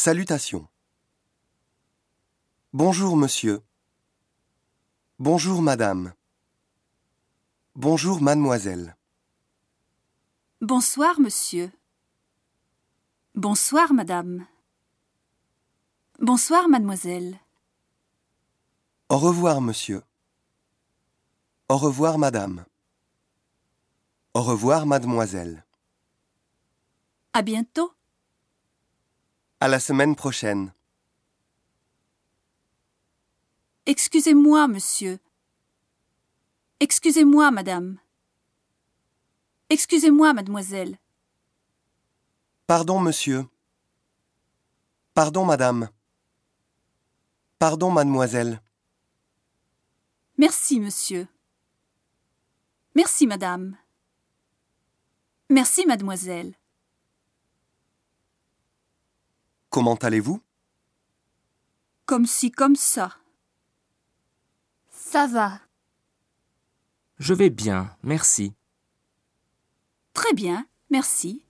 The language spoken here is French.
Salutations. Bonjour monsieur. Bonjour madame. Bonjour mademoiselle. Bonsoir, monsieur. Bonsoir, madame. Bonsoir, mademoiselle. Au revoir monsieur. Au revoir madame. Au revoir mademoiselle. À bientôt. À la semaine prochaine. Excusez-moi, monsieur. Excusez-moi, madame. Excusez-moi, mademoiselle. Pardon monsieur. Pardon madame. Pardon mademoiselle. Merci, monsieur. Merci, madame. Merci, mademoiselle. Comment allez-vous? Comme si, comme ça. Ça va. Je vais bien, merci. Très bien, merci.